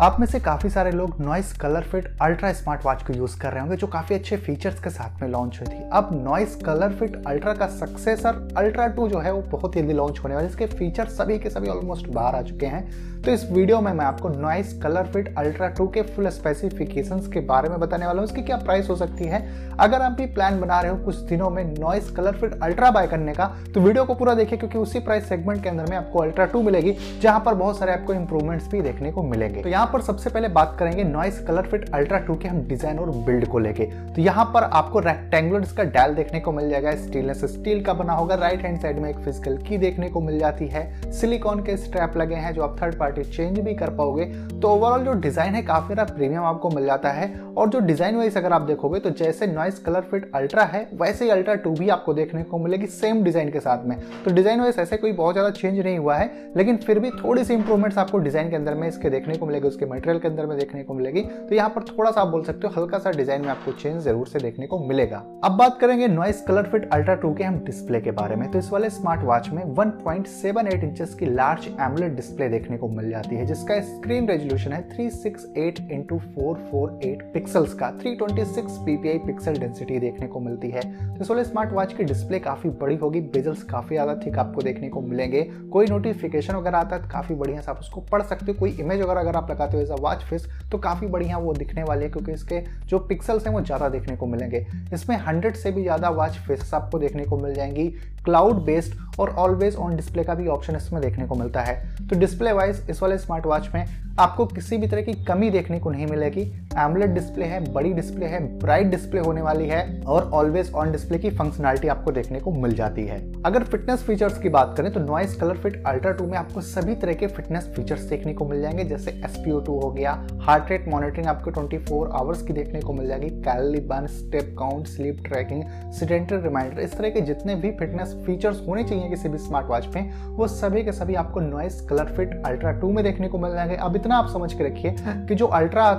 आप में से काफ़ी सारे लोग Noise Color Fit Ultra smart watch को यूज़ कर रहे होंगे, जो काफ़ी अच्छे फीचर्स के साथ में लॉन्च हुई थी। अब नॉइस कलर फिट अल्ट्रा का सक्सेसर अल्ट्रा टू जो है, वो बहुत जल्दी लॉन्च होने वाला है। इसके फीचर सभी के सभी ऑलमोस्ट बाहर आ चुके हैं। तो इस वीडियो में मैं आपको Noise Color Fit Ultra two के फुल स्पेसिफिकेशन के बारे में बताने वाला हूँ। इसकी क्या प्राइस हो सकती है? अगर आप भी प्लान बना रहे हो कुछ दिनों में Noise Color Fit Ultra buy करने का तो वीडियो को पूरा देखिए, क्योंकि उसी प्राइस सेगमेंट के अंदर में आपको अल्ट्रा टू मिलेगी, जहाँ पर बहुत सारे आपको इंप्रूवमेंट्स भी देखने को मिलेंगे। तो यहाँ पर सबसे पहले बात करेंगे Noise Color Fit Ultra two के हम डिज़ाइन और बिल्ड को लेके। तो यहाँ पर आपको रेक्टेंगुलर इसका डायल देखने को मिल जाएगा स्टेनलेस स्टील का बना होगा राइट हैंड साइड में एक फ़िज़िकल की देखने को मिल जाती है। सिलिकॉन के स्ट्रैप लगे हैं जो आप थर्ड पार्टी चेंज भी कर पाओगे तो ओवरऑल जो डिज़ाइन है काफ़ी ज़्यादा प्रीमियम आपको मिल जाता है। और जो डिज़ाइन वाइज अगर आप देखोगे तो जैसे नॉइस कलर फिट अल्ट्रा है, वैसे ही अल्ट्रा टू भी आपको देखने को मिलेगी सेम डिज़ाइन के साथ में। तो डिज़ाइन वाइज ऐसे कोई बहुत ज़्यादा चेंज नहीं हुआ है, लेकिन फिर भी थोड़ी सी इंप्रूवमेंट्स आपको डिज़ाइन के अंदर में इसके देखने को मिलेगी, उसके मटेरियल के अंदर में देखने को मिलेगी। तो यहाँ पर थोड़ा सा आप बोल सकते हो, हल्का सा डिज़ाइन में आपको चेंज ज़रूर से देखने को मिलेगा। अब बात करेंगे Noise Color Fit Ultra two के हम डिस्प्ले के बारे में। तो इस वाले स्मार्ट वॉच में 1.78 इंचेस की लार्ज एमुलेट डिस्प्ले देखने को मिल जाती है, जिसका स्क्रीन रेजोल्यूशन है 368 six eight into four pixels का। 326 ppi पिक्सल डेंसिटी देखने को मिलती है। तो इस वाले स्मार्ट वॉच की डिस्प्ले काफ़ी बड़ी होगी बेजल्स काफ़ी ज़्यादा थिक आपको देखने को मिलेंगे। कोई नोटिफिकेशन वगैरह आता है तो काफ़ी बढ़िया से आप उसको पढ़ सकते हो। कोई इमेज वगैरह अगर आप लगाते हो एज अ वॉच फेस तो काफ़ी बढ़िया वो दिखने वाली है, क्योंकि इसके जो पिक्सल्स हैं वो ज़्यादा देखने को मिलेंगे। इसमें हंड्रेड से भी ज़्यादा वॉच फेसेस आपको देखने को मिल जाएँगी। क्लाउड बेस्ड और ऑलवेज ऑन डिस्प्ले का भी ऑप्शन इसमें देखने को मिलता है। तो डिस्प्ले वाइज इस वाले स्मार्ट वॉच में आपको किसी भी तरह की कमी देखने को नहीं मिलेगी। एमलेट डिस्प्ले है, बड़ी डिस्प्ले है ब्राइट डिस्प्ले होने वाली है और ऑलवेज ऑन डिस्प्ले की फंक्शनलिटी आपको देखने को मिल जाती है। अगर फिटनेस फीचर्स की बात करें तो Noise Color Fit Ultra two में आपको सभी तरह के फिटनेस फीचर्स देखने को मिल जाएँगे, जैसे टू हो गया हार्ट रेट मॉनिटरिंग आपको 24 आवर्स की देखने को मिल जाएगी calorie burn step count sleep tracking sedentary reminder इस तरह के जितने भी फिटनेस फीचर्स होने चाहिए किसी भी स्मार्ट वॉच में, वो सभी के सभी आपको Noise Color Fit Ultra two में देखने को मिल जाएँगे अब इतना आप समझ के रखिए कि जो अल्ट्रा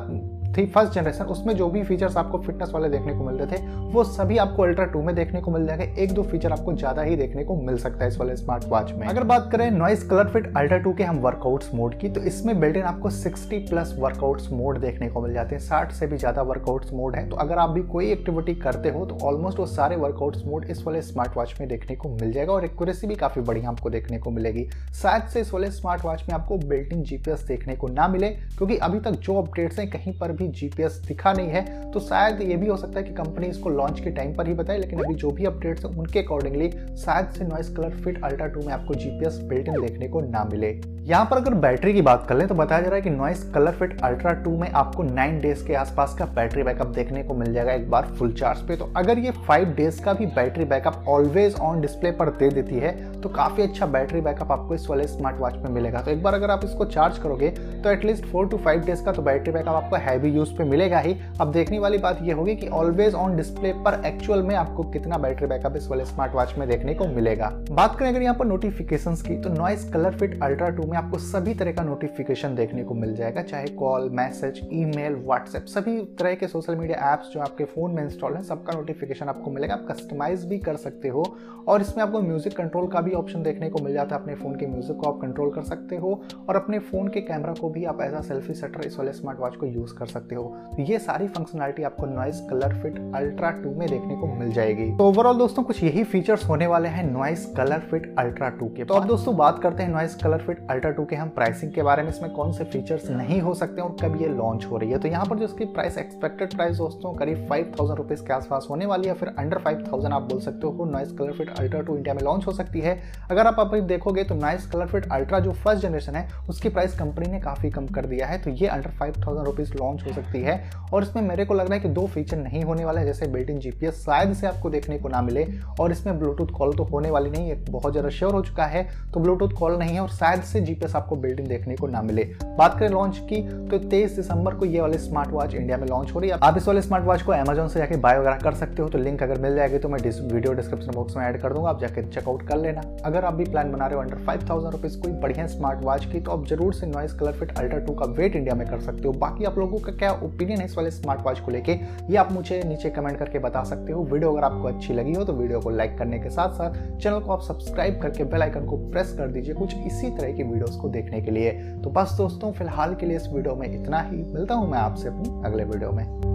थी फ़र्स्ट जनरेशन उसमें जो भी फीचर्स आपको फिटनेस वाले देखने को मिलते थे, वो सभी आपको अल्ट्रा टू में देखने को मिल जाएगा। एक दो फीचर आपको ज़्यादा ही देखने को मिल सकता है इस वाले स्मार्ट वॉच में। अगर बात करें Noise Color Fit Ultra two के हम वर्कआउट्स मोड की तो इसमें बिल्ट इन आपको 60 प्लस वर्कआउट्स मोड देखने को मिल जाते हैं। 60 से भी ज़्यादा वर्कआउट्स मोड है। तो अगर आप भी कोई एक्टिविटी करते हो तो ऑलमोस्ट वो सारे वर्कआउट्स मोड इस वाले स्मार्ट वॉच में देखने को मिल जाएगा और एक्यूरेसी भी काफ़ी बढ़िया आपको देखने को मिलेगी। शायद से इस वाले स्मार्ट वॉच में आपको बिल्ट इन जीपीएस देखने को ना मिले, क्योंकि अभी तक जो अपडेट्स हैं, कहीं पर भी जीपीएस दिखा नहीं है तो शायद ये भी हो सकता है कि कंपनी इसको लॉन्च के टाइम पर ही बताए, लेकिन अभी जो भी अपडेट्स हैं उनके अकॉर्डिंगली शायद से Noise Color Fit Ultra two में आपको जीपीएस बिल्ट इन देखने को ना मिले। यहाँ पर अगर बैटरी की बात कर लें तो बताया जा रहा है कि Noise Color Fit Ultra two में आपको नाइन डेज़ के आसपास का बैटरी बैकअप देखने को मिल जाएगा एक बार फुल चार्ज पे। तो अगर ये फाइव डेज़ का भी battery backup always on display पर दे देती है तो काफ़ी अच्छा बैटरी बैकअप आपको इस वाले स्मार्ट वॉच में मिलेगा। तो एक बार अगर आप इसको चार्ज करोगे तो at least four two five days का तो बैटरी बैकअप आपको हैवी यूज़ पे मिलेगा ही। अब देखने वाली बात यह होगी कि ऑलवेज ऑन डिस्प्ले पर एक्चुअल में आपको कितना बैटरी बैकअप इस वाले स्मार्ट वॉच में देखने को मिलेगा। बात करें अगर यहाँ पर नोटिफिकेशन की तो Noise Color Fit Ultra two में आपको सभी तरह का नोटिफिकेशन देखने को मिल जाएगा, चाहे कॉल मैसेज ईमेल व्हाट्सएप सभी तरह के सोशल मीडिया एप्स जो आपके फ़ोन में इंस्टॉल है, सबका नोटिफिकेशन आपको मिलेगा। आप कस्टमाइज भी कर सकते हो और इसमें आपको म्यूज़िक कंट्रोल का भी ऑप्शन देखने को मिल जाता है अपने फ़ोन के म्यूज़िक को आप कंट्रोल कर सकते हो और अपने फ़ोन के कैमरा को भी आप एज अ सेल्फी सेटर इस वाले स्मार्ट वॉच को यूज़ कर सकते हो। तो ये सारी फंक्शनलिटी आपको Noise Color Fit Ultra two में देखने को मिल जाएगी। तो ओवरऑल दोस्तों, कुछ यही फीचर्स होने वाले हैं Noise Color Fit Ultra two के तो अब दोस्तों, बात करते हैं Noise Color Fit Ultra two के हम प्राइसिंग के बारे में। इसमें कौन से फीचर्स नहीं हो सकते और कब ये लॉन्च हो रही है? तो यहाँ पर जो इसकी प्राइस एक्सपेक्टेड प्राइस दोस्तों, करीब फाइव थाउज़ेंड रुपीज़ के आसपास होने वाली है। फिर अंडर फाइव थाउज़ेंड आप बोल सकते हो Noise Color Fit Ultra two India में लॉन्च हो सकती है। अगर आप अभी देखोगे तो नाइस कलर फिट अल्ट्रा जो फ़र्स्ट जनरेशन है, उसकी प्राइस कंपनी ने काफ़ी कम कर दिया है। तो ये under five thousand rupees launch हो सकती है। और इसमें मेरे को लग रहा है कि दो फीचर नहीं होने वाले जैसे बिल्ट इन जीपीएस शायद से आपको देखने को ना मिले। और इसमें ब्लूटूथ कॉल तो होने वाली नहीं है बहुत ज़्यादा श्योर हो चुका है। तो ब्लूटूथ कॉल नहीं है और शायद से जीपीएस आपको बिल्ट इन देखने को ना मिले। बात करें लॉन्च की तो तेईस दिसंबर को ये वाले स्मार्ट वॉच इंडिया में लॉन्च हो रही है। आप इस वाले स्मार्ट वॉच को अमेजोन से जाके बाय वगैरह कर सकते हो। तो लिंक अगर मिल जाएगी तो मैं वीडियो डिस्क्रिप्शन बॉक्स में ऐड कर दूँगा। आप जाके चेकआउट कर लेना। अगर आप भी प्लान बना रहे हो अंडर फाइव थाउज़ेंड रुपीज़ कोई बढ़िया स्मार्ट वॉच की तो आप ज़रूर से Noise Color Fit Ultra two का वेट इंडिया में कर सकते हो। बाकी आप लोगों का क्या ओपिनियन है इस वाले स्मार्ट वॉच को लेके, ये आप मुझे नीचे कमेंट करके बता सकते हो। वीडियो अगर आपको अच्छी लगी हो तो वीडियो को लाइक करने के साथ साथ चैनल को आप सब्सक्राइब करके बेल आइकन को प्रेस कर दीजिए कुछ इसी तरह की वीडियोस को देखने के लिए। तो बस दोस्तों, फ़िलहाल के लिए इस वीडियो में इतना ही। मिलता हूँ मैं आपसे अपनी अगले वीडियो में।